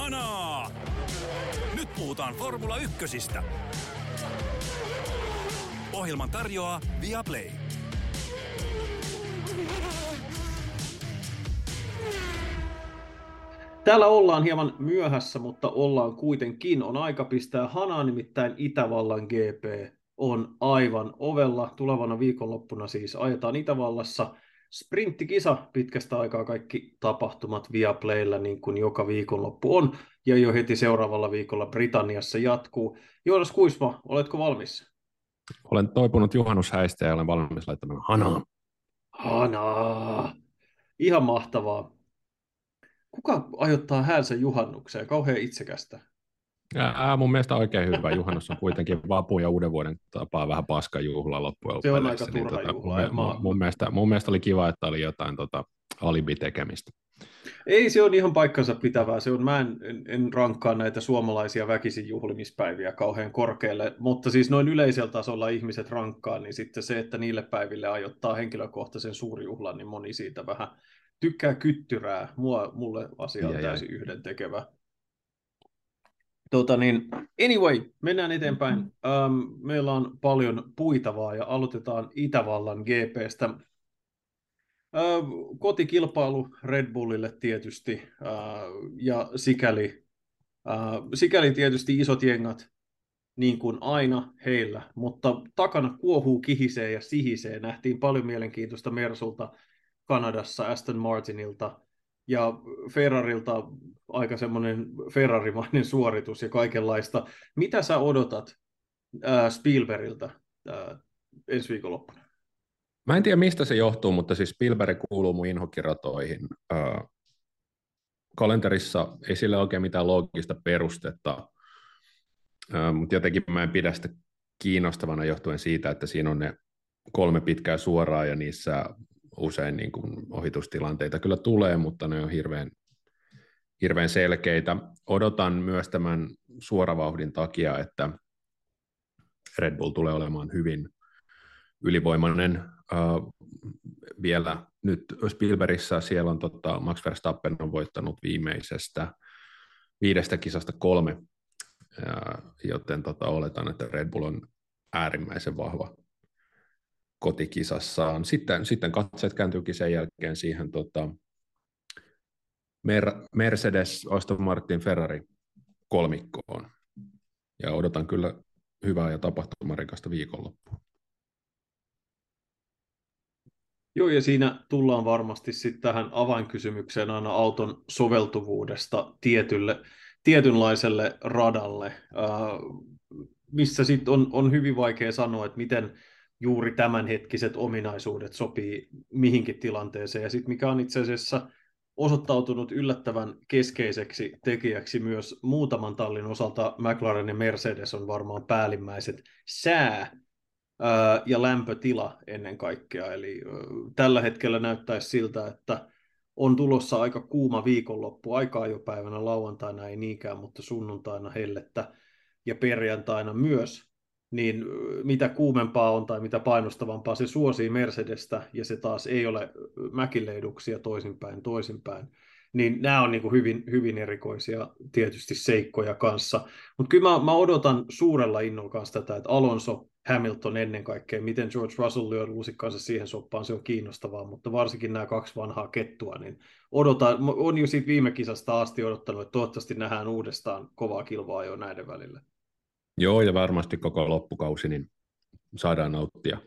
Kanaa! Nyt puhutaan Formula Ykkösistä. Ohjelman tarjoaa Viaplay. Täällä ollaan hieman myöhässä, mutta ollaan kuitenkin. On aika pistää hanaa, nimittäin Itävallan GP on aivan ovella. Tulevana viikonloppuna siis ajetaan Itävallassa sprinttikisa pitkästä aikaa kaikki tapahtumat Viaplaylla niin kuin joka viikonloppu on. Ja jo heti seuraavalla viikolla Britanniassa jatkuu. Joonas Kuisma, oletko valmis? Olen toipunut juhannushäistä ja olen valmis laittamaan hanaa. Hanaa! Ihan mahtavaa. Kuka ajoittaa häänsä juhannukseen? Kauhean itsekästä. Ää, mun mielestä oikein hyvä. Juhannus on kuitenkin vapu ja uuden vuoden tapaa vähän paskajuhla loppujen Se on aika niin, turha tota, juhla. Mun, mun, mun, mielestä, mun mielestä oli kiva, että oli jotain tota, alibi-tekemistä. Ei, se on ihan paikkansa pitävää. Se on, mä en, en, en rankkaa näitä suomalaisia väkisin juhlimispäiviä kauhean korkealle, mutta siis noin yleisellä tasolla ihmiset rankkaa, niin sitten se, että niille päiville ajoittaa henkilökohtaisen suurjuhlan, niin moni siitä vähän tykkää kyttyrää. Mua, mulle asia on täysin yhden tekevä. Tota niin, anyway, mennään eteenpäin. Um, meillä on paljon puitavaa ja aloitetaan Itävallan GPstä. Uh, kotikilpailu Red Bullille tietysti uh, ja sikäli, uh, sikäli tietysti isot jengat niin kuin aina heillä, mutta takana kuohuu, kihisee ja sihisee. Nähtiin paljon mielenkiintoista Mersulta Kanadassa, Aston Martinilta, ja Ferrarilta aika semmoinen Ferrarimainen suoritus ja kaikenlaista. Mitä sä odotat äh, Spielbergiltä äh, ensi viikonloppuna? Mä en tiedä, mistä se johtuu, mutta siis Spielberg kuuluu mun inhokiratoihin. Äh, kalenterissa ei sille oikein mitään loogista perustetta, äh, mutta jotenkin mä en pidä sitä kiinnostavana johtuen siitä, että siinä on ne kolme pitkää suoraa ja niissä usein niin kuin ohitustilanteita kyllä tulee, mutta ne on hirveän, hirveän selkeitä. Odotan myös tämän suoravauhdin takia, että Red Bull tulee olemaan hyvin ylivoimainen uh, vielä nyt Spielbergissä siellä on tota, Max Verstappen on voittanut viimeisestä viidestä kisasta kolme, uh, joten tota, oletan, että Red Bull on äärimmäisen vahva kotikisassaan. Sitten, sitten katseet kääntyykin sen jälkeen siihen tota, Mer- Mercedes, Aston Martin, Ferrari kolmikkoon. Ja odotan kyllä hyvää ja tapahtumarikasta viikonloppua. Joo, ja siinä tullaan varmasti sitten tähän avainkysymykseen aina auton soveltuvuudesta tietylle, tietynlaiselle radalle, äh, missä sitten on, on hyvin vaikea sanoa, että miten, juuri tämänhetkiset ominaisuudet sopii mihinkin tilanteeseen. Ja sitten mikä on itse asiassa osoittautunut yllättävän keskeiseksi tekijäksi myös muutaman tallin osalta McLaren ja Mercedes on varmaan päällimmäiset sää ja lämpötila ennen kaikkea. Eli tällä hetkellä näyttäisi siltä, että on tulossa aika kuuma viikonloppu, aika ajopäivänä lauantaina ei niinkään, mutta sunnuntaina hellettä ja perjantaina myös niin mitä kuumempaa on tai mitä painostavampaa se suosii Mercedestä ja se taas ei ole mäkileiduksia toisinpäin toisinpäin. Niin nämä on niin kuin hyvin, hyvin erikoisia tietysti seikkoja kanssa. Mutta kyllä mä, mä, odotan suurella innolla kanssa tätä, että Alonso, Hamilton ennen kaikkea, miten George Russell lyö luusikkaansa siihen soppaan, se on kiinnostavaa, mutta varsinkin nämä kaksi vanhaa kettua, niin odotan, on jo siitä viime kisasta asti odottanut, että toivottavasti nähdään uudestaan kovaa kilvaa jo näiden välillä. Joo, ja varmasti koko loppukausi niin saadaan nauttia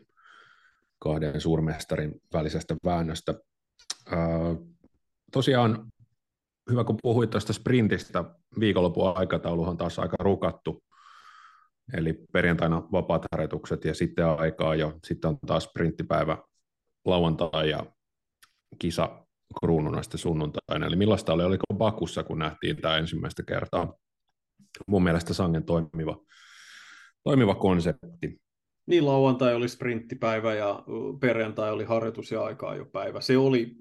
kahden suurmestarin välisestä väännöstä. Öö, tosiaan, hyvä kun puhuit tuosta sprintistä, viikonlopun aikatauluhan on taas aika rukattu, eli perjantaina vapaat harjoitukset ja sitten aikaa jo, sitten on taas sprinttipäivä lauantai ja kisa kruununa sitten sunnuntaina. Eli millaista oli, oliko Bakussa, kun nähtiin tämä ensimmäistä kertaa? Mun mielestä sangen toimiva toimiva konsepti. Niin, lauantai oli sprinttipäivä ja perjantai oli harjoitus ja aikaa jo päivä. Se oli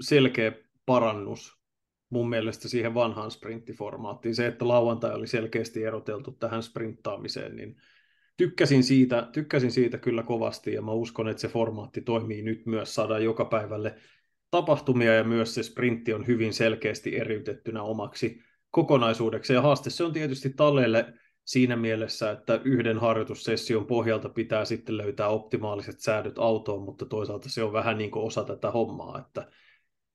selkeä parannus mun mielestä siihen vanhaan sprinttiformaattiin. Se, että lauantai oli selkeästi eroteltu tähän sprinttaamiseen, niin tykkäsin siitä, tykkäsin siitä kyllä kovasti ja mä uskon, että se formaatti toimii nyt myös, saadaan joka päivälle tapahtumia ja myös se sprintti on hyvin selkeästi eriytettynä omaksi kokonaisuudeksi. Ja haaste se on tietysti talleille siinä mielessä, että yhden harjoitussession pohjalta pitää sitten löytää optimaaliset säädöt autoon, mutta toisaalta se on vähän niin kuin osa tätä hommaa, että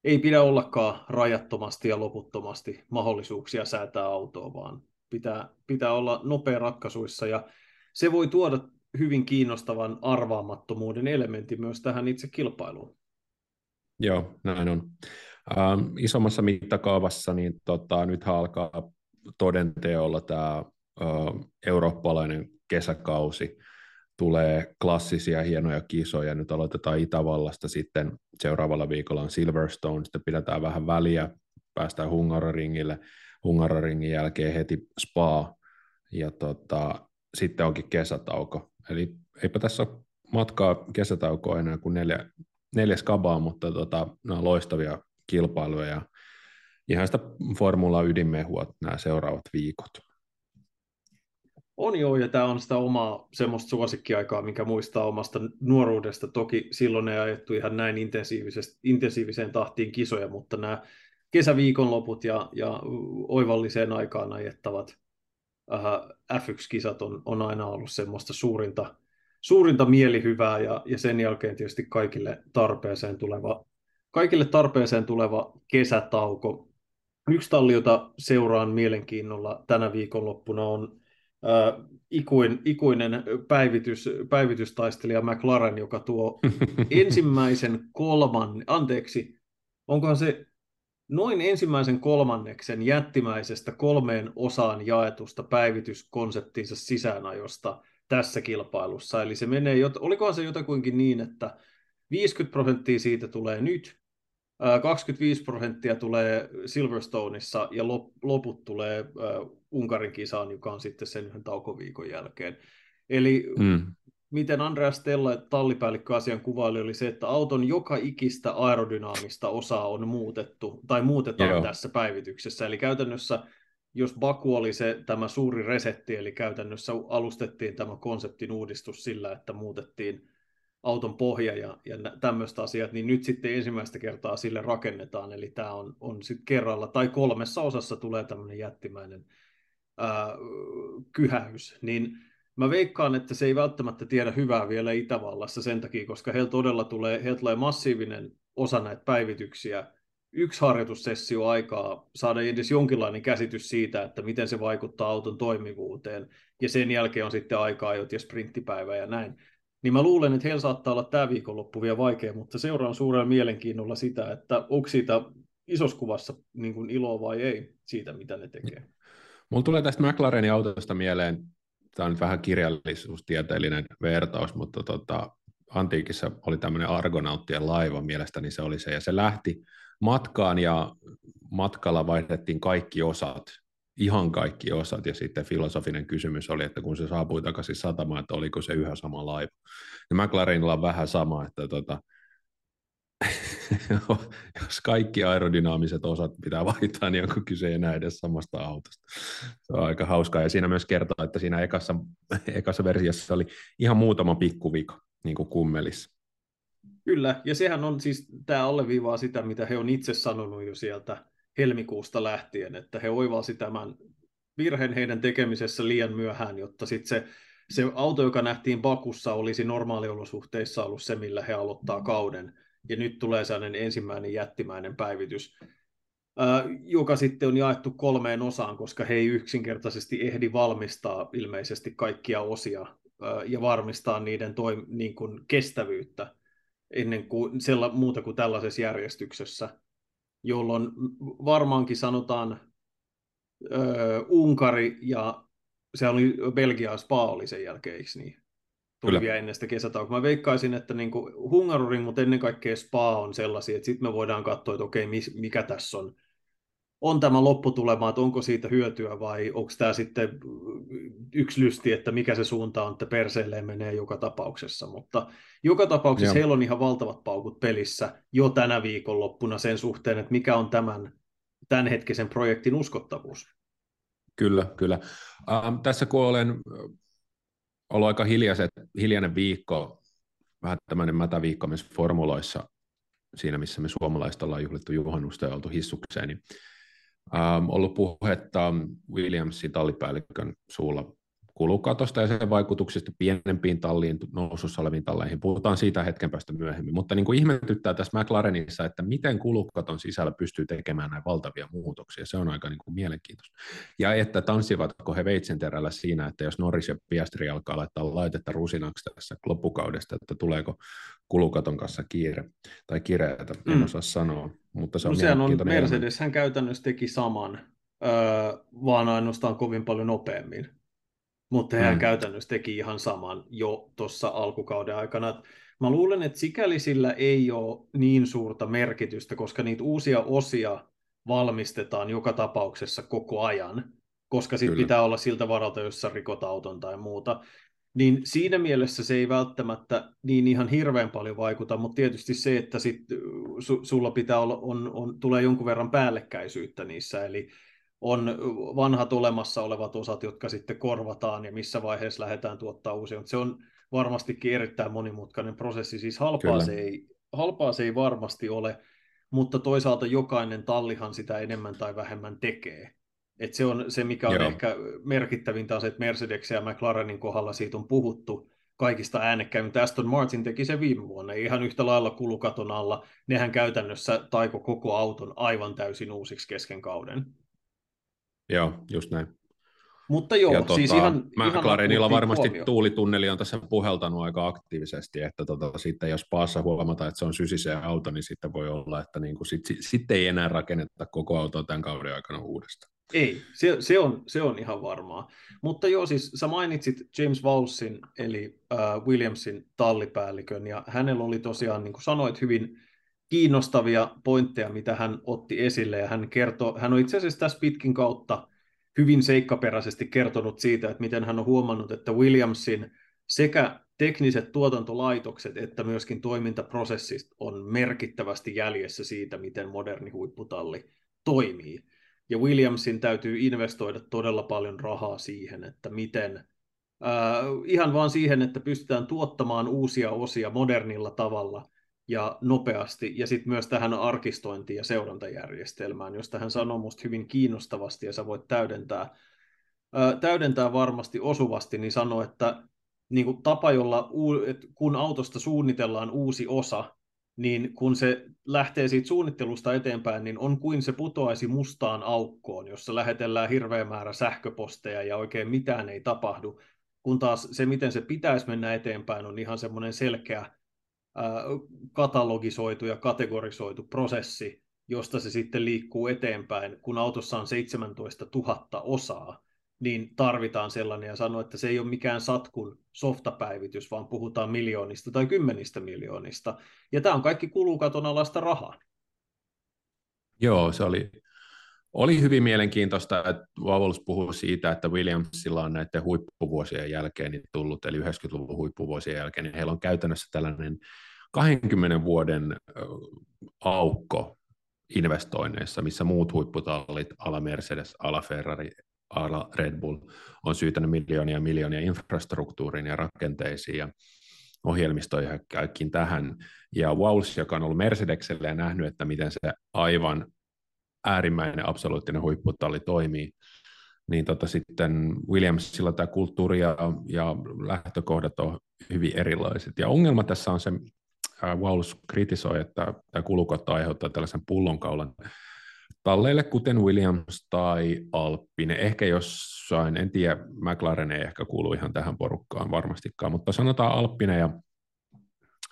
ei pidä ollakaan rajattomasti ja loputtomasti mahdollisuuksia säätää autoa, vaan pitää, pitää olla nopea ratkaisuissa ja se voi tuoda hyvin kiinnostavan arvaamattomuuden elementin myös tähän itse kilpailuun. Joo, näin on. Ähm, isommassa mittakaavassa niin tota, nyt alkaa todenteolla tämä eurooppalainen kesäkausi. Tulee klassisia hienoja kisoja. Nyt aloitetaan Itävallasta sitten seuraavalla viikolla on Silverstone, sitten pidetään vähän väliä, päästään Hungaroringille. Hungaroringin jälkeen heti Spa ja tota, sitten onkin kesätauko. Eli eipä tässä matkaa kesätaukoa enää kuin neljä, neljäs kabaa, mutta tota, nämä on loistavia kilpailuja ja ihan sitä formula ydinmehua nämä seuraavat viikot. On joo, ja tämä on sitä omaa semmoista suosikkiaikaa, mikä muistaa omasta nuoruudesta. Toki silloin ei ajettu ihan näin intensiiviseen tahtiin kisoja, mutta nämä kesäviikonloput ja, ja oivalliseen aikaan ajettavat äh, F1-kisat on, on aina ollut semmoista suurinta, suurinta mielihyvää ja, ja sen jälkeen tietysti kaikille tarpeeseen tuleva, kaikille tarpeeseen tuleva kesätauko. Yksi talli, jota seuraan mielenkiinnolla tänä viikonloppuna on ikuin, ikuinen päivitys, päivitystaistelija McLaren, joka tuo ensimmäisen kolman, anteeksi, onkohan se noin ensimmäisen kolmanneksen jättimäisestä kolmeen osaan jaetusta päivityskonseptinsa sisäänajosta tässä kilpailussa. Eli se menee, olikohan se jotakuinkin niin, että 50 prosenttia siitä tulee nyt, 25 prosenttia tulee Silverstoneissa ja loput tulee Unkarin kisaan, joka on sitten sen yhden taukoviikon jälkeen. Eli mm miten Andreas Stella, tallipäällikkö asian kuvaili, oli se, että auton joka ikistä aerodynaamista osaa on muutettu, tai muutetaan Joo. tässä päivityksessä. Eli käytännössä, jos Baku oli se tämä suuri resetti, eli käytännössä alustettiin tämä konseptin uudistus sillä, että muutettiin auton pohja ja, ja tämmöistä asiat, niin nyt sitten ensimmäistä kertaa sille rakennetaan, eli tämä on, on sitten kerralla, tai kolmessa osassa tulee tämmöinen jättimäinen kyhäys, niin Mä veikkaan, että se ei välttämättä tiedä hyvää vielä Itävallassa sen takia, koska heillä todella tulee, heillä tulee massiivinen osa näitä päivityksiä, yksi harjoitussessio aikaa saada edes jonkinlainen käsitys siitä, että miten se vaikuttaa auton toimivuuteen, ja sen jälkeen on sitten aikaa jo ja sprinttipäivä ja näin. Niin mä luulen, että heillä saattaa olla tämä viikonloppu vielä vaikea, mutta seuraan suurella mielenkiinnolla sitä, että onko siitä isossa kuvassa niin kuin iloa vai ei siitä, mitä ne tekee. Mulla tulee tästä McLarenin autosta mieleen tämä on nyt vähän kirjallisuustieteellinen vertaus, mutta tota, antiikissa oli tämmöinen argonauttien laiva, mielestäni se oli se, ja se lähti matkaan, ja matkalla vaihdettiin kaikki osat, ihan kaikki osat, ja sitten filosofinen kysymys oli, että kun se saapui takaisin satamaan, että oliko se yhä sama laiva. Ja McLarenilla on vähän sama, että tota, jos kaikki aerodynaamiset osat pitää vaihtaa, niin onko kyse enää edes samasta autosta. Se on aika hauskaa, ja siinä myös kertoo, että siinä ekassa, ekassa versiossa oli ihan muutama pikkuvika, niin kuin kummelissa. Kyllä, ja sehän on siis, tämä alleviivaa sitä, mitä he on itse sanonut jo sieltä helmikuusta lähtien, että he oivalsi tämän virheen heidän tekemisessä liian myöhään, jotta sitten se, se auto, joka nähtiin Bakussa, olisi normaaliolosuhteissa ollut se, millä he aloittaa kauden ja nyt tulee sellainen ensimmäinen jättimäinen päivitys, joka sitten on jaettu kolmeen osaan, koska he ei yksinkertaisesti ehdi valmistaa ilmeisesti kaikkia osia ja varmistaa niiden toim- niin kuin kestävyyttä ennen kuin sella, muuta kuin tällaisessa järjestyksessä, jolloin varmaankin sanotaan ö, Unkari ja se oli Belgia Spa oli sen jälkeen, eikö niin? Tuli Kyllä. vielä ennen sitä kesätaukoa. Mä veikkaisin, että niin Hungaroring, mutta ennen kaikkea Spa on sellaisia, että sitten me voidaan katsoa, että okei, mikä tässä on, on tämä lopputulema, että onko siitä hyötyä vai onko tämä sitten yksi lysti, että mikä se suunta on, että perseelleen menee joka tapauksessa. Mutta joka tapauksessa Joo. heillä on ihan valtavat paukut pelissä jo tänä viikonloppuna sen suhteen, että mikä on tämän tämänhetkisen projektin uskottavuus. Kyllä, kyllä. Ähm, tässä kun olen ollut aika hiljaiset, hiljainen viikko, vähän tämmöinen mätäviikko myös formuloissa, siinä missä me suomalaiset ollaan juhlittu juhannusta ja oltu hissukseen, niin ähm, ollut puhetta Williamsin tallipäällikön suulla kulukatosta ja sen vaikutuksista pienempiin talliin, nousussa oleviin talleihin. Puhutaan siitä hetken päästä myöhemmin, mutta niin kuin ihmetyttää tässä McLarenissa, että miten kulukaton sisällä pystyy tekemään näin valtavia muutoksia. Se on aika niin kuin mielenkiintoista. Ja että tanssivatko he veitsenterällä siinä, että jos Norris ja Piastri alkaa laittaa laitetta rusinaksi tässä loppukaudesta, että tuleeko kulukaton kanssa kiire tai kireätä, en mm. osaa sanoa. Mutta se on, no, on Mercedes, hän käytännössä teki saman, öö, vaan ainoastaan kovin paljon nopeammin mutta hän mm. käytännössä teki ihan saman jo tuossa alkukauden aikana. Mä luulen, että sikäli sillä ei ole niin suurta merkitystä, koska niitä uusia osia valmistetaan joka tapauksessa koko ajan, koska sitten pitää olla siltä varalta, jos sä rikot auton tai muuta. Niin siinä mielessä se ei välttämättä niin ihan hirveän paljon vaikuta, mutta tietysti se, että sit su, sulla pitää olla, on, on, tulee jonkun verran päällekkäisyyttä niissä, eli on vanhat olemassa olevat osat, jotka sitten korvataan ja missä vaiheessa lähdetään tuottaa uusia. Mutta se on varmastikin erittäin monimutkainen prosessi. Siis halpaa se, ei, halpaa se ei varmasti ole, mutta toisaalta jokainen tallihan sitä enemmän tai vähemmän tekee. Et se on se, mikä on Joo. ehkä merkittävintä se, että Mercedes ja McLarenin kohdalla siitä on puhuttu kaikista äänekkäin, mutta Aston Martin teki se viime vuonna, ihan yhtä lailla kulukaton alla. Nehän käytännössä taiko koko auton aivan täysin uusiksi kesken kauden. Joo, just näin. Mutta joo, ja siis tota, ihan... McLarenilla varmasti huomio. tuulitunneli on tässä puheltanut aika aktiivisesti, että tota, sitten jos paassa huomata, että se on sysiseen auto, niin sitten voi olla, että niinku sitten sit, sit ei enää rakenneta koko autoa tämän kauden aikana uudestaan. Ei, se, se, on, se on ihan varmaa. Mutta joo, siis sä mainitsit James Vowsin, eli uh, Williamsin tallipäällikön, ja hänellä oli tosiaan, niin kuin sanoit, hyvin kiinnostavia pointteja, mitä hän otti esille, ja hän, kertoo, hän on itse asiassa tässä pitkin kautta hyvin seikkaperäisesti kertonut siitä, että miten hän on huomannut, että Williamsin sekä tekniset tuotantolaitokset että myöskin toimintaprosessit on merkittävästi jäljessä siitä, miten moderni huipputalli toimii. Ja Williamsin täytyy investoida todella paljon rahaa siihen, että miten, äh, ihan vaan siihen, että pystytään tuottamaan uusia osia modernilla tavalla – ja nopeasti, ja sitten myös tähän arkistointiin ja seurantajärjestelmään, josta hän sanoo musta hyvin kiinnostavasti, ja sä voit täydentää, ää, täydentää varmasti osuvasti, niin sanoo, että niin kuin tapa, jolla että kun autosta suunnitellaan uusi osa, niin kun se lähtee siitä suunnittelusta eteenpäin, niin on kuin se putoaisi mustaan aukkoon, jossa lähetellään hirveä määrä sähköposteja ja oikein mitään ei tapahdu, kun taas se, miten se pitäisi mennä eteenpäin, on ihan semmoinen selkeä katalogisoitu ja kategorisoitu prosessi, josta se sitten liikkuu eteenpäin. Kun autossa on 17 000 osaa, niin tarvitaan sellainen ja sanoo, että se ei ole mikään satkun softapäivitys, vaan puhutaan miljoonista tai kymmenistä miljoonista. Ja tämä on kaikki kulukaton alasta rahaa. Joo, se oli, oli hyvin mielenkiintoista, että Vavels puhuu siitä, että Williamsilla on näiden huippuvuosien jälkeen niin tullut, eli 90-luvun huippuvuosien jälkeen, niin heillä on käytännössä tällainen 20 vuoden aukko investoinneissa, missä muut huipputallit, ala Mercedes, ala Ferrari, ala Red Bull, on syytänyt miljoonia miljoonia infrastruktuuriin ja rakenteisiin ja ohjelmistoihin ja kaikkiin tähän. Ja Wowls, joka on ollut Mercedekselle ja nähnyt, että miten se aivan äärimmäinen absoluuttinen huipputalli toimii, niin tota sitten Williamsilla tämä kulttuuri ja, ja lähtökohdat on hyvin erilaiset. Ja ongelma tässä on se, Wallace kritisoi, että tämä kulukotto aiheuttaa tällaisen pullonkaulan talleille, kuten Williams tai Alppine. Ehkä jossain, en tiedä, McLaren ei ehkä kuulu ihan tähän porukkaan varmastikaan, mutta sanotaan Alppine ja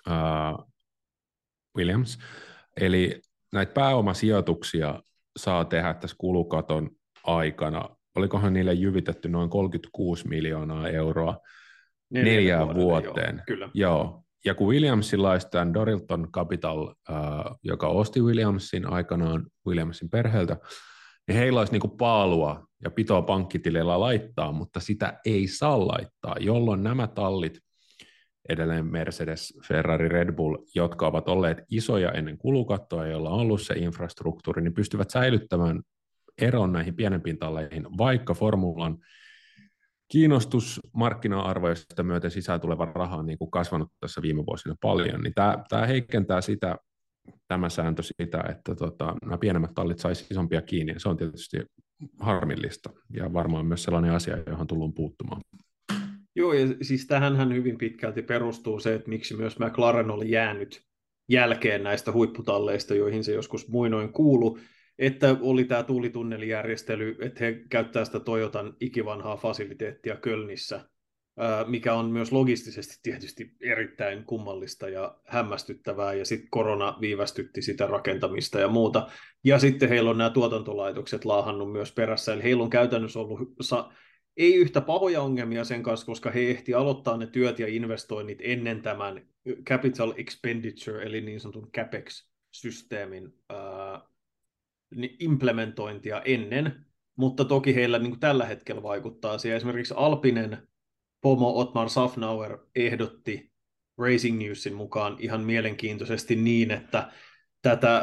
uh, Williams. Eli näitä pääomasijoituksia saa tehdä tässä kulukaton aikana. Olikohan niille jyvitetty noin 36 miljoonaa euroa neljään vuoteen. Joo, kyllä. Joo, ja kun Williamsilla olisi tämän Dorilton Capital, äh, joka osti Williamsin aikanaan Williamsin perheeltä, niin heillä olisi niin paalua ja pitoa pankkitileillä laittaa, mutta sitä ei saa laittaa, jolloin nämä tallit, edelleen Mercedes, Ferrari, Red Bull, jotka ovat olleet isoja ennen kulukattoa, joilla on ollut se infrastruktuuri, niin pystyvät säilyttämään eron näihin pienempiin talleihin, vaikka formulan kiinnostus markkina-arvoista myöten sisään tuleva raha on niin kuin kasvanut tässä viime vuosina paljon, niin tämä, tämä heikentää sitä tämä sääntö sitä, että tota, nämä pienemmät tallit saisi isompia kiinni, se on tietysti harmillista, ja varmaan myös sellainen asia, johon tullaan puuttumaan. Joo, ja siis tähänhän hyvin pitkälti perustuu se, että miksi myös McLaren oli jäänyt jälkeen näistä huipputalleista, joihin se joskus muinoin kuulu, että oli tämä tuulitunnelijärjestely, että he käyttää sitä Toyotan ikivanhaa fasiliteettia Kölnissä, mikä on myös logistisesti tietysti erittäin kummallista ja hämmästyttävää, ja sitten korona viivästytti sitä rakentamista ja muuta. Ja sitten heillä on nämä tuotantolaitokset laahannut myös perässä, eli heillä on käytännössä ollut sa- ei yhtä pahoja ongelmia sen kanssa, koska he ehti aloittaa ne työt ja investoinnit ennen tämän capital expenditure, eli niin sanotun CAPEX-systeemin ää, implementointia ennen, mutta toki heillä niin tällä hetkellä vaikuttaa siihen. Esimerkiksi Alpinen Pomo Otmar Safnauer ehdotti Racing Newsin mukaan ihan mielenkiintoisesti niin, että tätä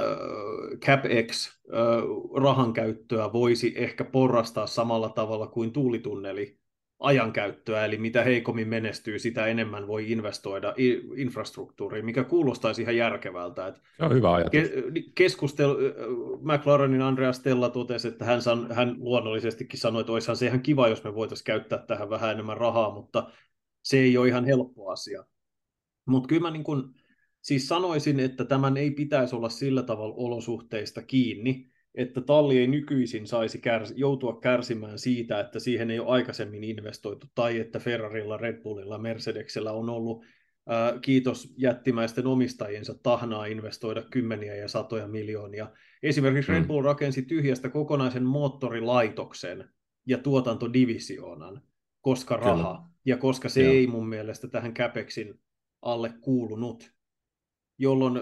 CapEx-rahan käyttöä voisi ehkä porrastaa samalla tavalla kuin tuulitunneli ajankäyttöä, eli mitä heikommin menestyy, sitä enemmän voi investoida infrastruktuuriin, mikä kuulostaisi ihan järkevältä. Se on hyvä ajatus. keskustelu, McLarenin Andreas Stella totesi, että hän, san, hän luonnollisestikin sanoi, että olisihan se ihan kiva, jos me voitaisiin käyttää tähän vähän enemmän rahaa, mutta se ei ole ihan helppo asia. Mutta kyllä mä niin kun, siis sanoisin, että tämän ei pitäisi olla sillä tavalla olosuhteista kiinni, että talli ei nykyisin saisi kärs- joutua kärsimään siitä, että siihen ei ole aikaisemmin investoitu, tai että Ferrarilla, Red Bullilla, Mercedesellä on ollut ää, kiitos jättimäisten omistajiensa tahnaa investoida kymmeniä ja satoja miljoonia. Esimerkiksi mm. Red Bull rakensi tyhjästä kokonaisen moottorilaitoksen ja tuotantodivisioonan, koska raha, Kyllä. ja koska se Joo. ei mun mielestä tähän Capexin alle kuulunut jolloin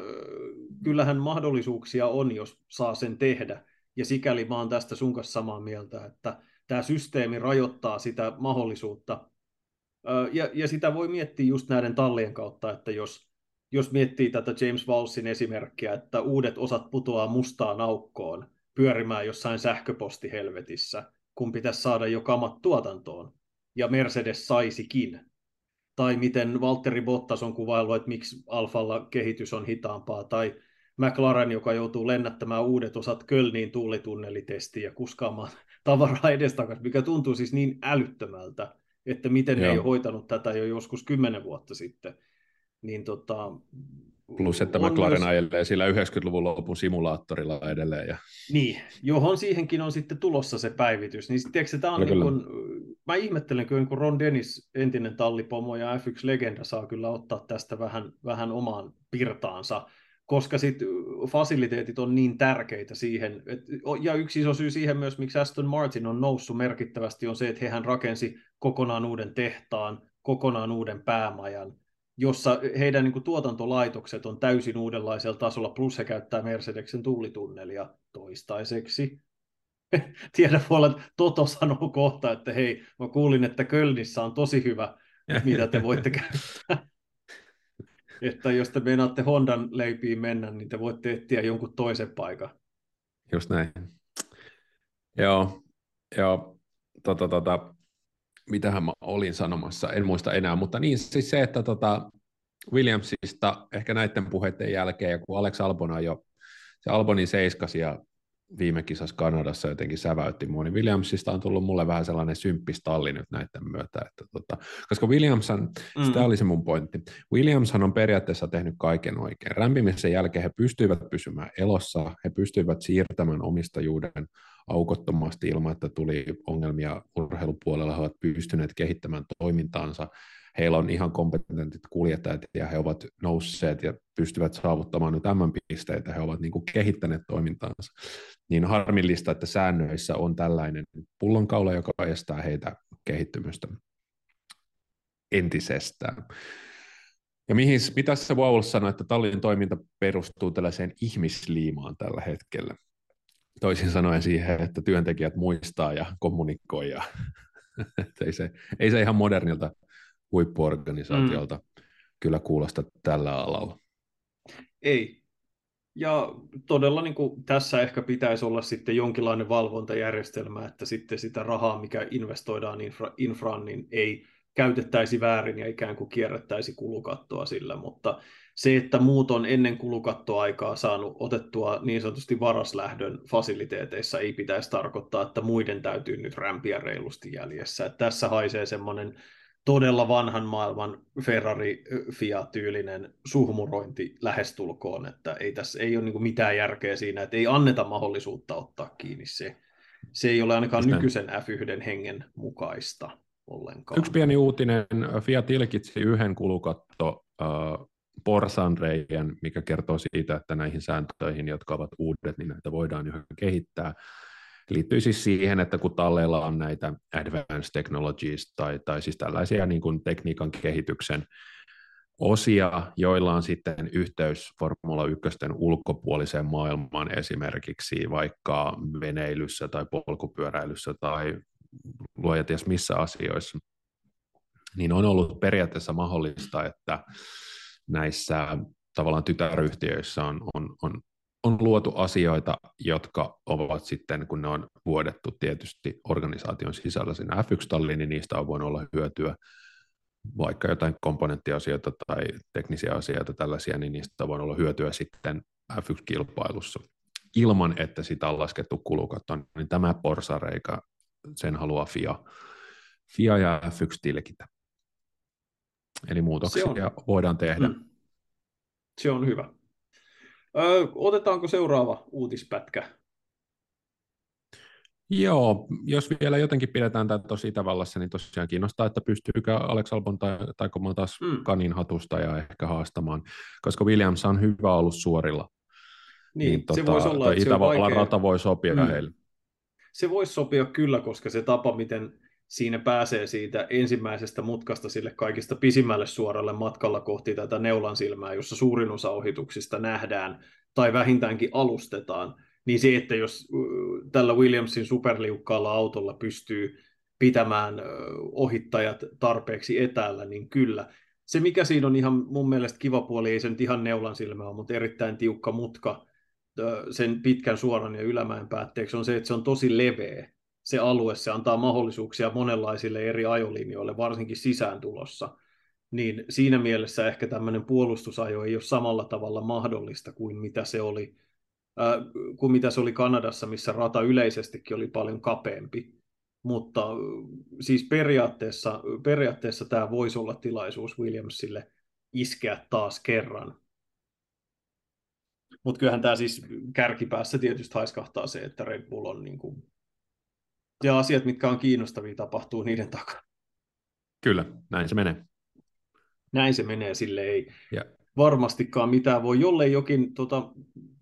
kyllähän mahdollisuuksia on, jos saa sen tehdä. Ja sikäli mä oon tästä sun kanssa samaa mieltä, että tämä systeemi rajoittaa sitä mahdollisuutta. Ja, ja sitä voi miettiä just näiden tallien kautta, että jos, jos miettii tätä James Walsin esimerkkiä, että uudet osat putoaa mustaan aukkoon pyörimään jossain sähköpostihelvetissä, kun pitäisi saada jo kamat tuotantoon, ja Mercedes saisikin, tai miten Valtteri Bottas on kuvaillut, että miksi Alfalla kehitys on hitaampaa, tai McLaren, joka joutuu lennättämään uudet osat Kölniin tuulitunnelitestiin ja kuskaamaan tavaraa edestakaisin, mikä tuntuu siis niin älyttömältä, että miten Joo. ne ei ole hoitanut tätä jo joskus kymmenen vuotta sitten. Niin tota, Plus, että McLaren myös... ajelee sillä 90-luvun lopun simulaattorilla edelleen. Ja... Niin, johon siihenkin on sitten tulossa se päivitys. Niin tiedätkö, tämä on niin kuin, mä ihmettelen kyllä, kun Ron Dennis, entinen tallipomo ja F1-legenda, saa kyllä ottaa tästä vähän, vähän omaan pirtaansa, koska sitten fasiliteetit on niin tärkeitä siihen. Et, ja yksi iso syy siihen myös, miksi Aston Martin on noussut merkittävästi, on se, että hehän rakensi kokonaan uuden tehtaan, kokonaan uuden päämajan, jossa heidän niin kuin, tuotantolaitokset on täysin uudenlaisella tasolla, plus he käyttää Mercedeksen tuulitunnelia toistaiseksi. Tiedä, voi olla, että Toto sanoo kohta, että hei, mä kuulin, että Kölnissä on tosi hyvä, mitä te voitte käyttää. että jos te meinaatte Hondan leipiin mennä, niin te voitte etsiä jonkun toisen paikan. Just näin. Joo, joo tota, tota, mitähän mä olin sanomassa, en muista enää, mutta niin siis se, että tota Williamsista ehkä näiden puheiden jälkeen, ja kun Alex Albon on jo, se Albonin seiskasi ja viime kisassa Kanadassa jotenkin säväytti mua, niin Williamsista on tullut mulle vähän sellainen symppistalli nyt näiden myötä, että tota, koska Williamson, mm. sitä oli se mun pointti, Williamshan on periaatteessa tehnyt kaiken oikein. Rämpimisen jälkeen he pystyivät pysymään elossa, he pystyivät siirtämään omistajuuden aukottomasti ilman, että tuli ongelmia urheilupuolella, he ovat pystyneet kehittämään toimintaansa, heillä on ihan kompetentit kuljettajat ja he ovat nousseet ja pystyvät saavuttamaan nyt tämän pisteitä, he ovat niin kuin kehittäneet toimintaansa. Niin harmillista, että säännöissä on tällainen pullonkaula, joka estää heitä kehittymystä entisestään. Ja mihin, mitä se Waul sanoi, että tallin toiminta perustuu tällaiseen ihmisliimaan tällä hetkellä. Toisin sanoen siihen, että työntekijät muistaa ja kommunikoi. Ja, ei, se, ei se ihan modernilta huippuorganisaatiolta mm. kyllä kuulosta tällä alalla. Ei. Ja todella niin kuin, tässä ehkä pitäisi olla sitten jonkinlainen valvontajärjestelmä, että sitten sitä rahaa, mikä investoidaan infra, infraan, niin ei käytettäisi väärin ja ikään kuin kierrättäisi kulukattoa sillä, mutta se, että muut on ennen kulukattoaikaa saanut otettua niin sanotusti varaslähdön fasiliteeteissa, ei pitäisi tarkoittaa, että muiden täytyy nyt rämpiä reilusti jäljessä. Että tässä haisee semmoinen todella vanhan maailman Ferrari-Fiat-tyylinen suhmurointi lähestulkoon, että ei tässä ei ole niin mitään järkeä siinä, että ei anneta mahdollisuutta ottaa kiinni se. Se ei ole ainakaan Sitten. nykyisen F1 hengen mukaista ollenkaan. Yksi pieni uutinen, Fiat ilkitsi yhden kulukatto äh, porsanreijän, mikä kertoo siitä, että näihin sääntöihin, jotka ovat uudet, niin näitä voidaan yhä kehittää. Liittyy siis siihen, että kun talleilla on näitä advanced technologies tai, tai siis tällaisia niin kuin tekniikan kehityksen osia, joilla on sitten yhteys Formula 1 ulkopuoliseen maailmaan esimerkiksi vaikka veneilyssä tai polkupyöräilyssä tai luoja ties missä asioissa, niin on ollut periaatteessa mahdollista, että näissä tavallaan tytäryhtiöissä on, on, on, on luotu asioita, jotka ovat sitten, kun ne on vuodettu tietysti organisaation sisällä sinne F1-talliin, niin niistä on voinut olla hyötyä. Vaikka jotain komponenttiasioita tai teknisiä asioita tällaisia, niin niistä voinut olla hyötyä sitten F1-kilpailussa ilman, että sitä on laskettu kulukattoon, niin tämä porsareika, sen haluaa FIA, FIA ja F1 tilkitä. Eli muutoksia on, voidaan tehdä. Mm, se on hyvä. Ö, otetaanko seuraava uutispätkä? Joo, jos vielä jotenkin pidetään tätä tosi Itävallassa, niin tosiaan kiinnostaa, että pystyykö Alex Albon tai, tai taas mm. kanin hatusta ja ehkä haastamaan, koska Williams on hyvä ollut suorilla. Niin, niin se tota, voisi olla, Itävallan vaikea... rata voi sopia mm. heille. Se voisi sopia kyllä, koska se tapa, miten siinä pääsee siitä ensimmäisestä mutkasta sille kaikista pisimmälle suoralle matkalla kohti tätä neulan silmää, jossa suurin osa ohituksista nähdään tai vähintäänkin alustetaan, niin se, että jos tällä Williamsin superliukkaalla autolla pystyy pitämään ohittajat tarpeeksi etäällä, niin kyllä. Se, mikä siinä on ihan mun mielestä kiva puoli, ei se nyt ihan neulan silmää, mutta erittäin tiukka mutka sen pitkän suoran ja ylämäen päätteeksi, on se, että se on tosi leveä se alue, se antaa mahdollisuuksia monenlaisille eri ajolinjoille, varsinkin sisään tulossa. Niin siinä mielessä ehkä tämmöinen puolustusajo ei ole samalla tavalla mahdollista kuin mitä se oli, äh, kuin mitä se oli Kanadassa, missä rata yleisestikin oli paljon kapeampi. Mutta äh, siis periaatteessa, periaatteessa tämä voisi olla tilaisuus Williamsille iskeä taas kerran. Mutta kyllähän tämä siis kärkipäässä tietysti haiskahtaa se, että Red Bull on niin kuin ja asiat, mitkä on kiinnostavia, tapahtuu niiden takana. Kyllä, näin se menee. Näin se menee, sille ei ja. varmastikaan mitään voi, jollei jokin tota,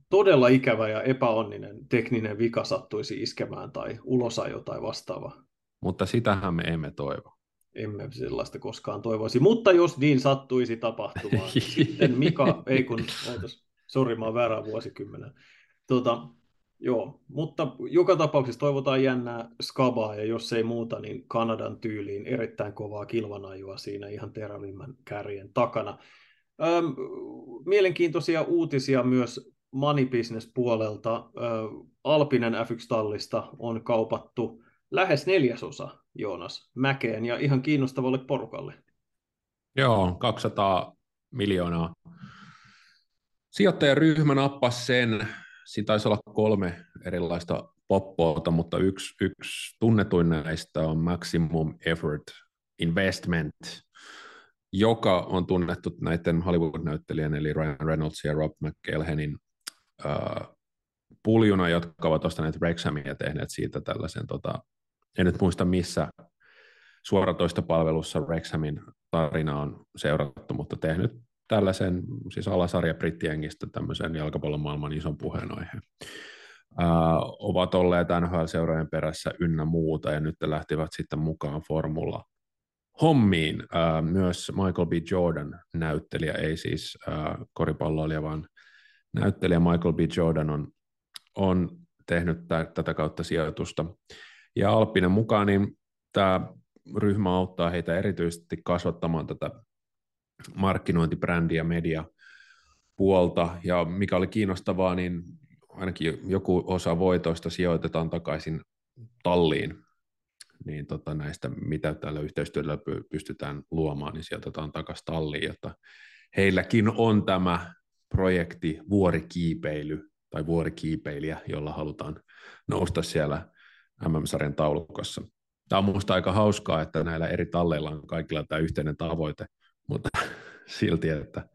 todella ikävä ja epäonninen tekninen vika sattuisi iskemään tai ulosajo tai vastaava. Mutta sitähän me emme toivo. Emme sellaista koskaan toivoisi. Mutta jos niin sattuisi tapahtumaan, niin sitten Mika, ei kun, sori, mä oon väärä vuosikymmenen. Tota, Joo, mutta joka tapauksessa toivotaan jännää skabaa, ja jos ei muuta, niin Kanadan tyyliin erittäin kovaa kilvanajua siinä ihan terävimmän kärjen takana. Öm, mielenkiintoisia uutisia myös money business puolelta. Ö, Alpinen F1-tallista on kaupattu lähes neljäsosa, Joonas, Mäkeen, ja ihan kiinnostavalle porukalle. Joo, 200 miljoonaa. Sijoittajaryhmä nappasi sen siinä taisi olla kolme erilaista poppoota, mutta yksi, yksi tunnetuin näistä on Maximum Effort Investment, joka on tunnettu näiden Hollywood-näyttelijän, eli Ryan Reynolds ja Rob McElhenin äh, puljuna, jotka ovat ostaneet Rexhamia ja tehneet siitä tällaisen, tota, en nyt muista missä suoratoista palvelussa Rexhamin tarina on seurattu, mutta tehnyt tällaisen, siis alasarja brittiengistä tämmöisen jalkapallon maailman ison puheenaiheen. Uh, ovat olleet NHL-seurojen perässä ynnä muuta, ja nyt lähtivät sitten mukaan formula hommiin. Uh, myös Michael B. Jordan näyttelijä, ei siis uh, koripalloilija, vaan näyttelijä Michael B. Jordan on, on tehnyt t- tätä kautta sijoitusta. Ja Alppinen mukaan, niin tämä ryhmä auttaa heitä erityisesti kasvattamaan tätä markkinointibrändi- ja media puolta, ja mikä oli kiinnostavaa, niin ainakin joku osa voitoista sijoitetaan takaisin talliin, niin tota näistä, mitä tällä yhteistyöllä pystytään luomaan, niin sijoitetaan takaisin talliin, jotta heilläkin on tämä projekti vuorikiipeily tai vuorikiipeilijä, jolla halutaan nousta siellä MM-sarjan taulukossa. Tämä on minusta aika hauskaa, että näillä eri talleilla on kaikilla tämä yhteinen tavoite, mutta silti, että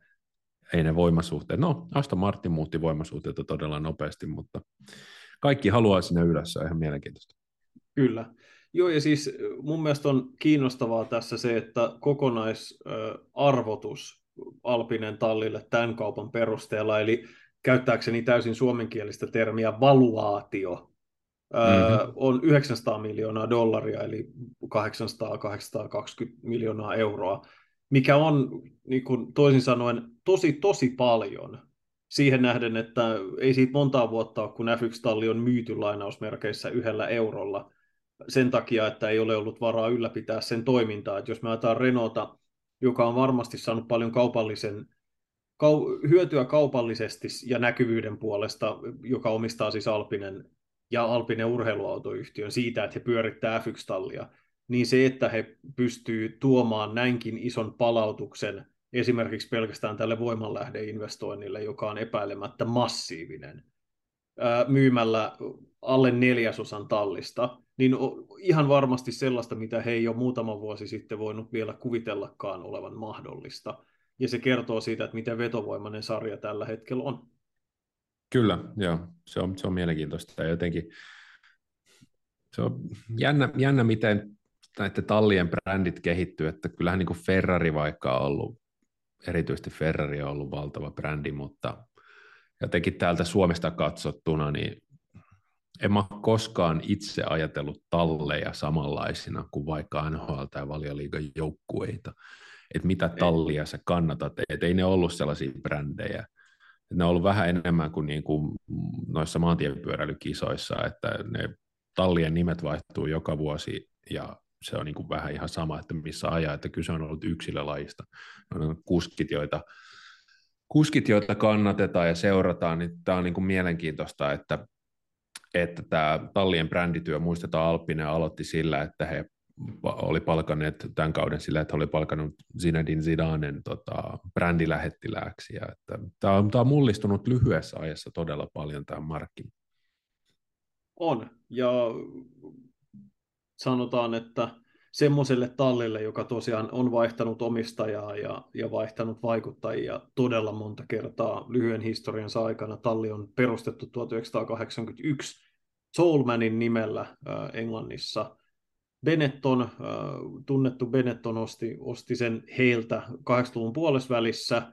ei ne voimasuhteet. No, Aston Martin muutti voimasuhteita todella nopeasti, mutta kaikki haluaa sinne ylös, se on ihan mielenkiintoista. Kyllä. Joo, ja siis mun mielestä on kiinnostavaa tässä se, että kokonaisarvotus Alpinen tallille tämän kaupan perusteella, eli käyttääkseni täysin suomenkielistä termiä valuaatio, mm-hmm. on 900 miljoonaa dollaria, eli 800-820 miljoonaa euroa, mikä on niin kuin, toisin sanoen tosi, tosi paljon siihen nähden, että ei siitä montaa vuotta ole, kun F1-talli on myyty lainausmerkeissä yhdellä eurolla sen takia, että ei ole ollut varaa ylläpitää sen toimintaa. Että jos me ajatellaan Renaulta, joka on varmasti saanut paljon kaupallisen kau, hyötyä kaupallisesti ja näkyvyyden puolesta, joka omistaa siis Alpinen ja Alpinen urheiluautoyhtiön siitä, että he pyörittää F1-tallia, niin se, että he pystyy tuomaan näinkin ison palautuksen esimerkiksi pelkästään tälle voimanlähdeinvestoinnille, joka on epäilemättä massiivinen, myymällä alle neljäsosan tallista, niin ihan varmasti sellaista, mitä he ei ole muutama vuosi sitten voinut vielä kuvitellakaan olevan mahdollista. Ja se kertoo siitä, että miten vetovoimainen sarja tällä hetkellä on. Kyllä, joo. Se on, se on mielenkiintoista. Jotenkin se on jännä, jännä, miten näiden tallien brändit kehittyy, että kyllähän niin kuin Ferrari vaikka on ollut, erityisesti Ferrari on ollut valtava brändi, mutta jotenkin täältä Suomesta katsottuna, niin en mä koskaan itse ajatellut talleja samanlaisina kuin vaikka NHL tai valioliigan joukkueita. Että mitä tallia sä kannatat, että ei ne ollut sellaisia brändejä. Et ne on ollut vähän enemmän kuin, niin kuin noissa maantiepyöräilykisoissa, että ne tallien nimet vaihtuu joka vuosi ja se on niin kuin vähän ihan sama, että missä ajaa, että kyse on ollut yksilölajista. On kuskit, joita, kuskit, joita kannatetaan ja seurataan, niin tämä on niin kuin mielenkiintoista, että että tämä tallien brändityö, muistetaan Alppinen aloitti sillä, että he oli palkanneet tämän kauden sillä, että oli palkannut Zinedine Zidanen tota, brändilähettilääksi. Ja että tämä, on, tämä on mullistunut lyhyessä ajassa todella paljon tämä markkina. On, ja sanotaan, että semmoiselle tallille, joka tosiaan on vaihtanut omistajaa ja, ja vaihtanut vaikuttajia todella monta kertaa lyhyen historiansa aikana. Talli on perustettu 1981 Soulmanin nimellä äh, Englannissa. Benetton, äh, tunnettu Benetton osti, osti sen heiltä 80-luvun puolesvälissä. Äh,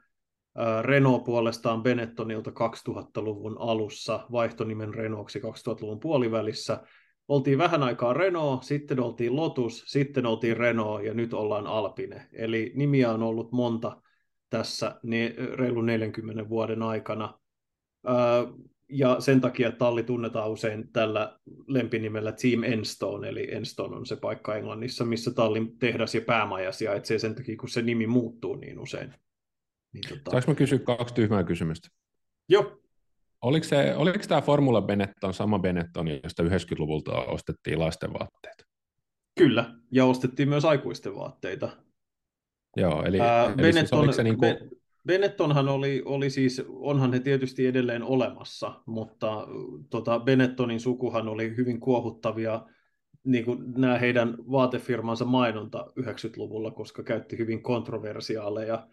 Renault puolestaan Benettonilta 2000-luvun alussa vaihtonimen Renaultsi 2000-luvun puolivälissä. Oltiin vähän aikaa Renault, sitten oltiin Lotus, sitten oltiin Renault ja nyt ollaan Alpine. Eli nimiä on ollut monta tässä ne, reilun 40 vuoden aikana ja sen takia talli tunnetaan usein tällä lempinimellä Team Enstone, eli Enstone on se paikka Englannissa, missä tallin tehdas ja päämaja sijaitsee sen takia, kun se nimi muuttuu niin usein. Niin, tota... Saanko mä kysyä kaksi tyhmää kysymystä? Joo. Oliko, se, oliko tämä Formula Benetton sama Benetton, josta 90-luvulta ostettiin lasten vaatteita? Kyllä, ja ostettiin myös aikuisten vaatteita. Joo, eli, Ää, eli Benetton, siis oliko se niin kuin... Benettonhan oli, oli siis, onhan he tietysti edelleen olemassa, mutta tota, Benettonin sukuhan oli hyvin kuohuttavia niin kuin nämä heidän vaatefirmansa mainonta 90-luvulla, koska käytti hyvin kontroversiaaleja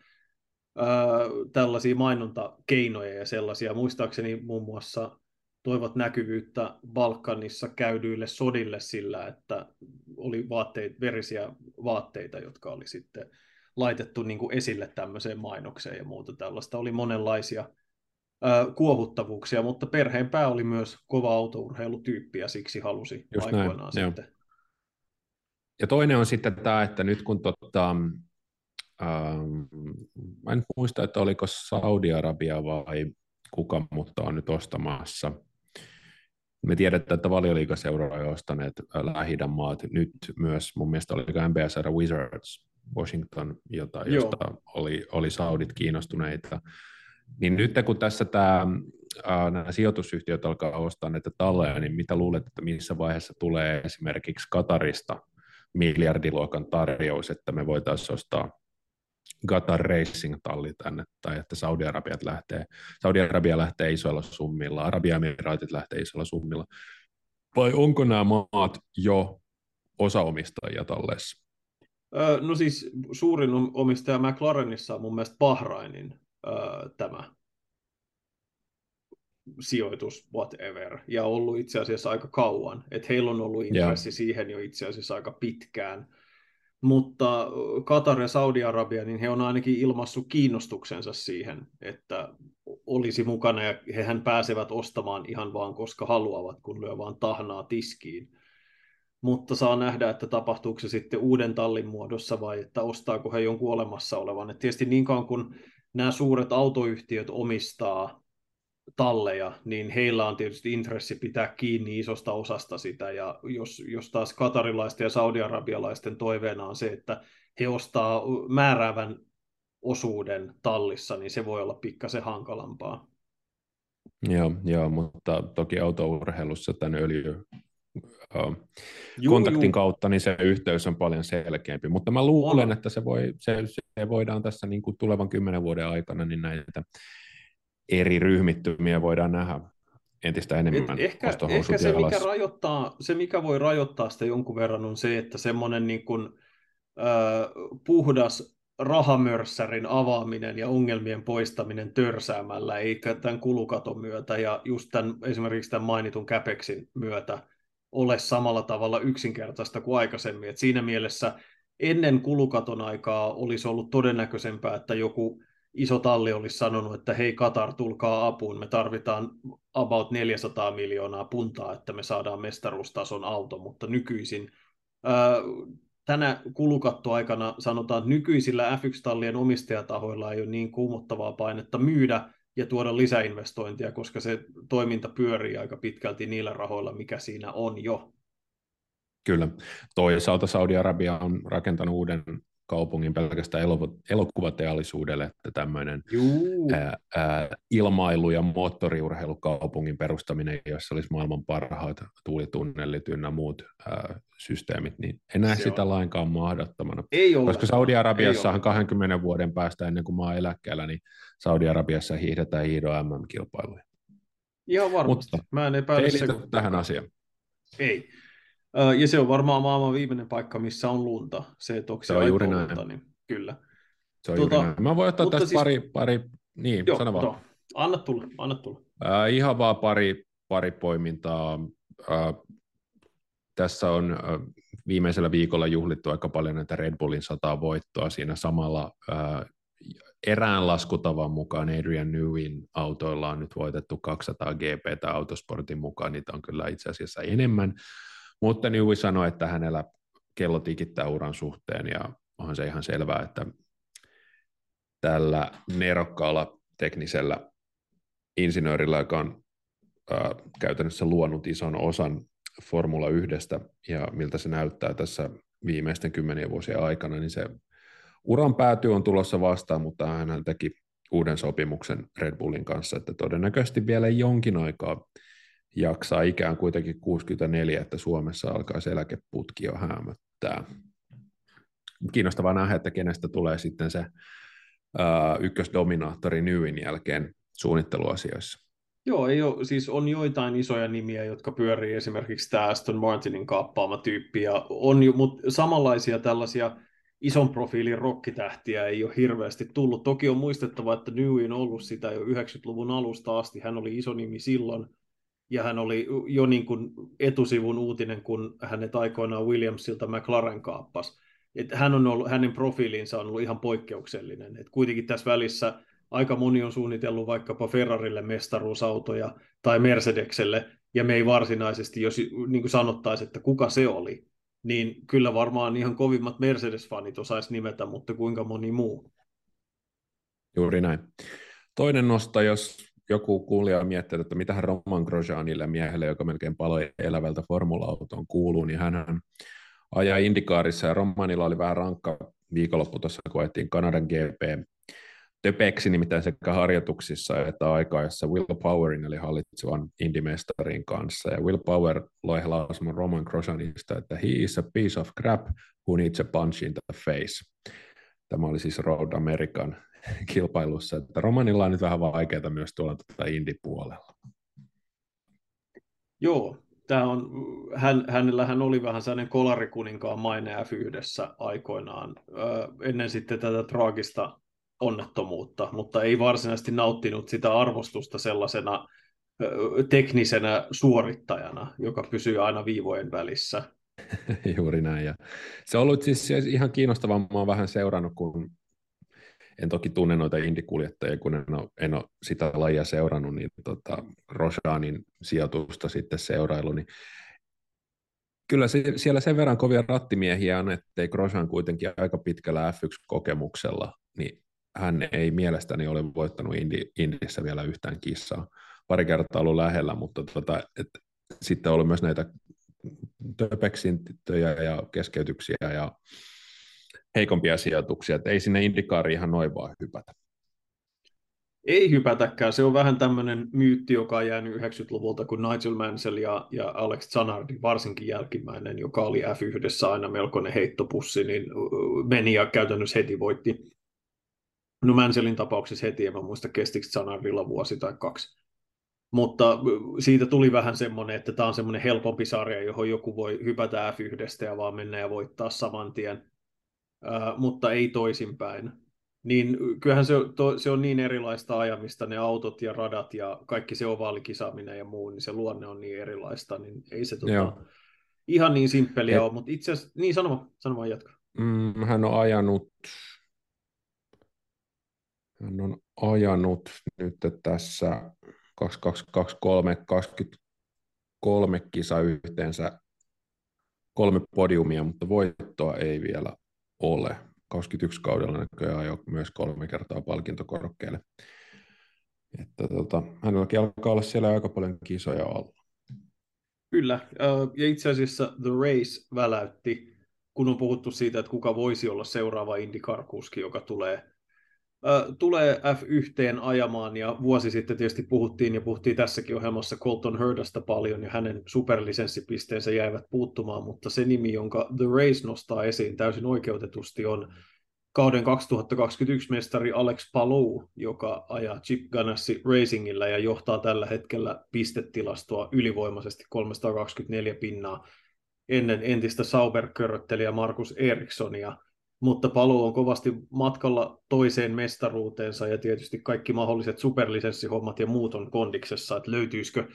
tällaisia mainontakeinoja ja sellaisia. Muistaakseni muun muassa toivat näkyvyyttä Balkanissa käydyille sodille sillä, että oli vaatteet, verisiä vaatteita, jotka oli sitten laitettu niin kuin esille tämmöiseen mainokseen ja muuta tällaista. Oli monenlaisia ää, kuohuttavuuksia, mutta perheen pää oli myös kova autourheilutyyppi ja siksi halusi Just aikoinaan näin, sitten. Ja toinen on sitten tämä, että nyt kun tota, mä en muista, että oliko Saudi-Arabia vai kuka, mutta on nyt ostamassa. Me tiedetään, että valioliikaseura on ostaneet lähi maat nyt myös, mun mielestä oli MBS Wizards Washington, jota, josta oli, oli Saudit kiinnostuneita. Niin nyt kun tässä tämä, nämä sijoitusyhtiöt alkaa ostaa näitä talleja, niin mitä luulet, että missä vaiheessa tulee esimerkiksi Katarista miljardiluokan tarjous, että me voitaisiin ostaa Qatar Racing-talli tänne, tai että Saudi-Arabiat lähtee, Saudi-Arabia lähtee isoilla summilla, Arabia-emiraatit lähtee isoilla summilla, vai onko nämä maat jo osaomistajia talleessa? No siis suurin omistaja McLarenissa on mun mielestä Bahrainin tämä sijoitus, whatever, ja ollut itse asiassa aika kauan. Että heillä on ollut intressi yeah. siihen jo itse asiassa aika pitkään. Mutta Katar ja Saudi-Arabia, niin he on ainakin ilmassut kiinnostuksensa siihen, että olisi mukana ja hehän pääsevät ostamaan ihan vaan koska haluavat, kun lyö vaan tahnaa tiskiin. Mutta saa nähdä, että tapahtuuko se sitten uuden tallin muodossa vai että ostaako he jonkun olemassa olevan. Et tietysti niin kauan kun nämä suuret autoyhtiöt omistaa talleja, niin heillä on tietysti intressi pitää kiinni isosta osasta sitä, ja jos, jos taas katarilaisten ja saudiarabialaisten toiveena on se, että he ostaa määräävän osuuden tallissa, niin se voi olla pikkasen hankalampaa. Joo, joo mutta toki autourheilussa tämän öljy, juu, kontaktin juu. kautta, niin se yhteys on paljon selkeämpi. Mutta mä luulen, on. että se, voi, se, se voidaan tässä niin kuin tulevan kymmenen vuoden aikana niin näitä eri ryhmittymiä voidaan nähdä entistä enemmän. Et ehkä, ehkä se, mikä rajoittaa, se, mikä voi rajoittaa sitä jonkun verran, on se, että semmoinen niin kuin, äh, puhdas rahamörssärin avaaminen ja ongelmien poistaminen törsäämällä, eikä tämän kulukaton myötä ja just tämän, esimerkiksi tämän mainitun Capexin myötä ole samalla tavalla yksinkertaista kuin aikaisemmin. Et siinä mielessä ennen kulukaton aikaa olisi ollut todennäköisempää, että joku iso talli olisi sanonut, että hei Katar, tulkaa apuun, me tarvitaan about 400 miljoonaa puntaa, että me saadaan mestaruustason auto, mutta nykyisin ää, tänä kulukattoaikana sanotaan, että nykyisillä F1-tallien omistajatahoilla ei ole niin kuumottavaa painetta myydä ja tuoda lisäinvestointia, koska se toiminta pyörii aika pitkälti niillä rahoilla, mikä siinä on jo. Kyllä. Toisaalta Saudi-Arabia on rakentanut uuden kaupungin pelkästään elokuvateollisuudelle, että tämmöinen ää, ää, ilmailu- ja moottoriurheilukaupungin perustaminen, jossa olisi maailman parhaat tuulitunnelit ynnä muut ää, systeemit, niin en näe Se sitä on. lainkaan mahdottomana. Ei Koska Saudi-Arabiassahan 20 vuoden päästä ennen kuin oon eläkkeellä, niin Saudi-Arabiassa hiihdetään hiidon MM-kilpailuja. Ihan varmasti. Mutta mä en epäile ei tähän asiaan. Ei. Ja se on varmaan maailman viimeinen paikka, missä on lunta. Se, että onko se, se on juuri lunta, näin. niin kyllä. Se on tuota, juuri näin. Mä voin ottaa tästä siis... pari, pari, niin, joo, sano vaan. To. Anna tulla, anna tulla. Äh, ihan vaan pari, pari poimintaa. Äh, tässä on äh, viimeisellä viikolla juhlittu aika paljon näitä Red Bullin sataa voittoa siinä samalla äh, erään laskutavan mukaan Adrian Newin autoilla on nyt voitettu 200 GP autosportin mukaan, niitä on kyllä itse asiassa enemmän. Mutta Newey sanoi, että hänellä kello tikittää uran suhteen ja onhan se ihan selvää, että tällä nerokkaalla teknisellä insinöörillä, joka on ää, käytännössä luonut ison osan Formula 1 ja miltä se näyttää tässä viimeisten kymmenien vuosien aikana, niin se uran pääty on tulossa vastaan, mutta hän teki uuden sopimuksen Red Bullin kanssa, että todennäköisesti vielä jonkin aikaa jaksaa ikään kuitenkin 64, että Suomessa alkaa se eläkeputki jo hämöttää. Kiinnostavaa nähdä, että kenestä tulee sitten se ää, ykkösdominaattori Newin jälkeen suunnitteluasioissa. Joo, ei ole, siis on joitain isoja nimiä, jotka pyörii esimerkiksi tämä Aston Martinin kaappaama tyyppi, ja on jo, mutta samanlaisia tällaisia ison profiilin rokkitähtiä ei ole hirveästi tullut. Toki on muistettava, että Newey on ollut sitä jo 90-luvun alusta asti, hän oli iso nimi silloin, ja hän oli jo niin kuin etusivun uutinen, kun hänet aikoinaan Williamsilta McLaren kaappas. Et hän on ollut, hänen profiilinsa on ollut ihan poikkeuksellinen. Et kuitenkin tässä välissä aika moni on suunnitellut vaikkapa Ferrarille mestaruusautoja tai Mercedekselle, ja me ei varsinaisesti, jos niin kuin sanottaisiin, että kuka se oli, niin kyllä varmaan ihan kovimmat Mercedes-fanit osaisi nimetä, mutta kuinka moni muu. Juuri näin. Toinen nosta, jos joku kuulija miettii, että mitä Roman Grosjeanille miehelle, joka melkein paloi elävältä formula-autoon kuuluu, niin hän ajaa Indikaarissa ja Romanilla oli vähän rankka viikonloppu tuossa, kun Kanadan GP töpeksi nimittäin sekä harjoituksissa että aikaessa Will Powerin eli hallitsevan Indimestarin kanssa. Ja Will Power loi lausuman Roman Grosjeanista, että he is a piece of crap who needs a punch in the face. Tämä oli siis Road American kilpailussa, että Romanilla on nyt vähän vaikeaa myös tuolla tuota Indy-puolella. Joo, tämä on, hän, hänellähän oli vähän sellainen kolarikuninkaan maine F1 aikoinaan, ö, ennen sitten tätä traagista onnettomuutta, mutta ei varsinaisesti nauttinut sitä arvostusta sellaisena ö, teknisenä suorittajana, joka pysyy aina viivojen välissä. Juuri näin. Ja se on ollut siis ihan kiinnostavaa. Mä oon vähän seurannut, kun en toki tunne noita indikuljettajia, kun en ole, en ole sitä lajia seurannut, niin tota, Roshanin sijoitusta sitten seurailu, niin kyllä se, siellä sen verran kovia rattimiehiä on, ettei Grosjean kuitenkin aika pitkällä F1-kokemuksella, niin hän ei mielestäni ole voittanut Indi, Indissä vielä yhtään kissaa. Pari kertaa ollut lähellä, mutta tota, et, sitten on ollut myös näitä töpeksintöjä ja keskeytyksiä ja heikompia sijoituksia, että ei sinne indikaari ihan noin vaan hypätä. Ei hypätäkään, se on vähän tämmöinen myytti, joka on jäänyt 90-luvulta, kun Nigel Mansell ja, ja Alex Zanardi, varsinkin jälkimmäinen, joka oli F1 aina melkoinen heittopussi, niin meni ja käytännössä heti voitti. No Mansellin tapauksessa heti, en mä muista kestikö Zanardilla vuosi tai kaksi. Mutta siitä tuli vähän semmoinen, että tämä on semmoinen helpompi sarja, johon joku voi hypätä F1 ja vaan mennä ja voittaa saman tien mutta ei toisinpäin. Niin kyllähän se, to, se on niin erilaista ajamista, ne autot ja radat ja kaikki se ovaalikisaaminen ja muu, niin se luonne on niin erilaista, niin ei se tota, ihan niin simppeliä Et... ole, mutta itse asiassa, niin sano, sano vaan jatka. Mm, hän on ajanut, hän on ajanut nyt tässä 2223 23 kisa yhteensä kolme podiumia, mutta voittoa ei vielä ole. 21 kaudella näköjään jo myös kolme kertaa palkintokorokkeelle. Että tota, hänelläkin alkaa olla siellä aika paljon kisoja alla. Kyllä, ja itse asiassa The Race väläytti, kun on puhuttu siitä, että kuka voisi olla seuraava IndyCar-kuski, joka tulee tulee F1 ajamaan, ja vuosi sitten tietysti puhuttiin, ja puhuttiin tässäkin ohjelmassa Colton Hurdasta paljon, ja hänen superlisenssipisteensä jäivät puuttumaan, mutta se nimi, jonka The Race nostaa esiin täysin oikeutetusti, on kauden 2021 mestari Alex Palou, joka ajaa Chip Ganassi Racingillä ja johtaa tällä hetkellä pistetilastoa ylivoimaisesti 324 pinnaa ennen entistä Sauber-köröttelijä Markus Erikssonia – mutta paluu on kovasti matkalla toiseen mestaruuteensa ja tietysti kaikki mahdolliset superlisenssihommat ja muut on kondiksessa, että löytyisikö,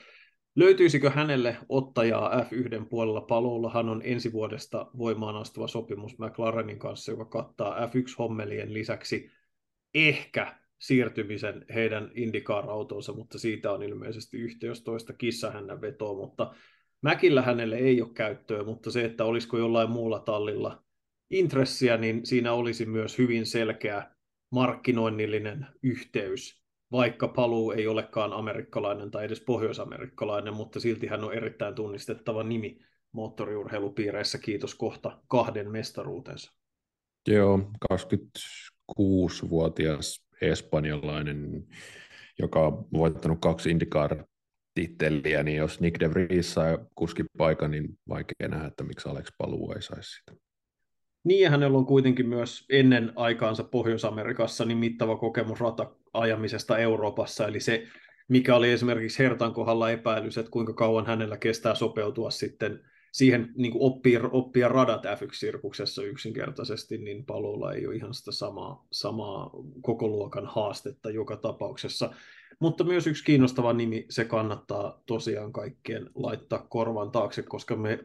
löytyisikö hänelle ottajaa F1 puolella? Paluullahan on ensi vuodesta voimaan astuva sopimus McLarenin kanssa, joka kattaa F1-hommelien lisäksi ehkä siirtymisen heidän IndyCar-autonsa, mutta siitä on ilmeisesti yhtä jos toista kissahännän vetoa, mutta Mäkillä hänelle ei ole käyttöä, mutta se, että olisiko jollain muulla tallilla intressiä, niin siinä olisi myös hyvin selkeä markkinoinnillinen yhteys, vaikka paluu ei olekaan amerikkalainen tai edes pohjoisamerikkalainen, mutta silti hän on erittäin tunnistettava nimi moottoriurheilupiireissä, kiitos kohta kahden mestaruutensa. Joo, 26-vuotias espanjalainen, joka on voittanut kaksi IndyCar titteliä, niin jos Nick de Vries saa kuskipaikan, niin vaikea nähdä, että miksi Alex Paluu ei saisi sitä. Niin, hänellä on kuitenkin myös ennen aikaansa Pohjois-Amerikassa niin mittava kokemus rata-ajamisesta Euroopassa, eli se, mikä oli esimerkiksi Hertan kohdalla epäilys, että kuinka kauan hänellä kestää sopeutua sitten siihen niin kuin oppia, oppia radat F1-sirkuksessa yksinkertaisesti, niin paluulla ei ole ihan sitä samaa, samaa koko luokan haastetta joka tapauksessa. Mutta myös yksi kiinnostava nimi, se kannattaa tosiaan kaikkien laittaa korvan taakse, koska me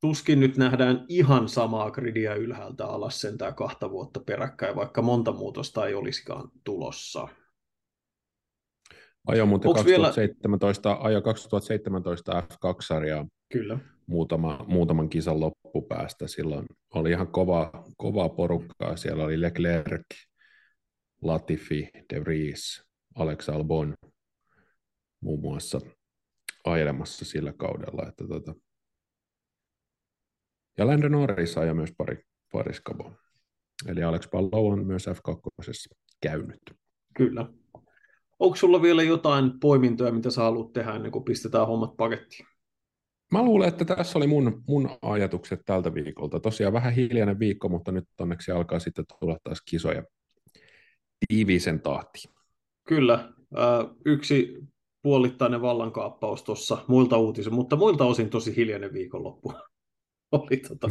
tuskin nyt nähdään ihan samaa gridia ylhäältä alas sentään kahta vuotta peräkkäin, vaikka monta muutosta ei olisikaan tulossa. Ajo muuten 2017, vielä... ajo 2017 F2-sarjaa Kyllä. Muutama, muutaman kisan loppupäästä. Silloin oli ihan kova, kovaa porukkaa. Siellä oli Leclerc, Latifi, De Vries, Alex Albon muun muassa ajelemassa sillä kaudella. Että tota, ja Landon Norris ajaa myös pari, pari skaboa. Eli Alex Palou on myös F2 käynyt. Kyllä. Onko sulla vielä jotain poimintoja, mitä sä haluat tehdä ennen kuin pistetään hommat pakettiin? Mä luulen, että tässä oli mun, mun ajatukset tältä viikolta. Tosiaan vähän hiljainen viikko, mutta nyt onneksi alkaa sitten tulla taas kisoja tiiviisen tahtiin. Kyllä. Yksi puolittainen vallankaappaus tuossa muilta uutisin, mutta muilta osin tosi hiljainen viikonloppu. Oli tota,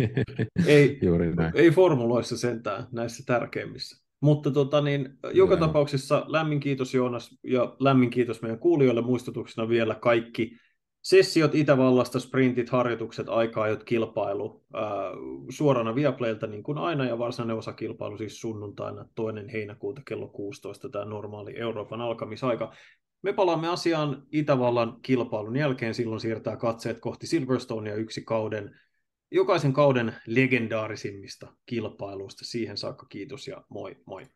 ei, Juuri näin. ei formuloissa sentään näissä tärkeimmissä. Mutta tota, niin, joka Joo. tapauksessa lämmin kiitos Joonas ja lämmin kiitos meidän kuulijoille muistutuksena vielä kaikki sessiot Itävallasta, sprintit, harjoitukset, aika-ajot, kilpailu ää, suorana Viaplaylta niin kuin aina ja varsinainen osakilpailu siis sunnuntaina toinen heinäkuuta kello 16 tämä normaali Euroopan alkamisaika. Me palaamme asiaan Itävallan kilpailun jälkeen, silloin siirtää katseet kohti Silverstonea yksi kauden, jokaisen kauden legendaarisimmista kilpailuista. Siihen saakka kiitos ja moi moi.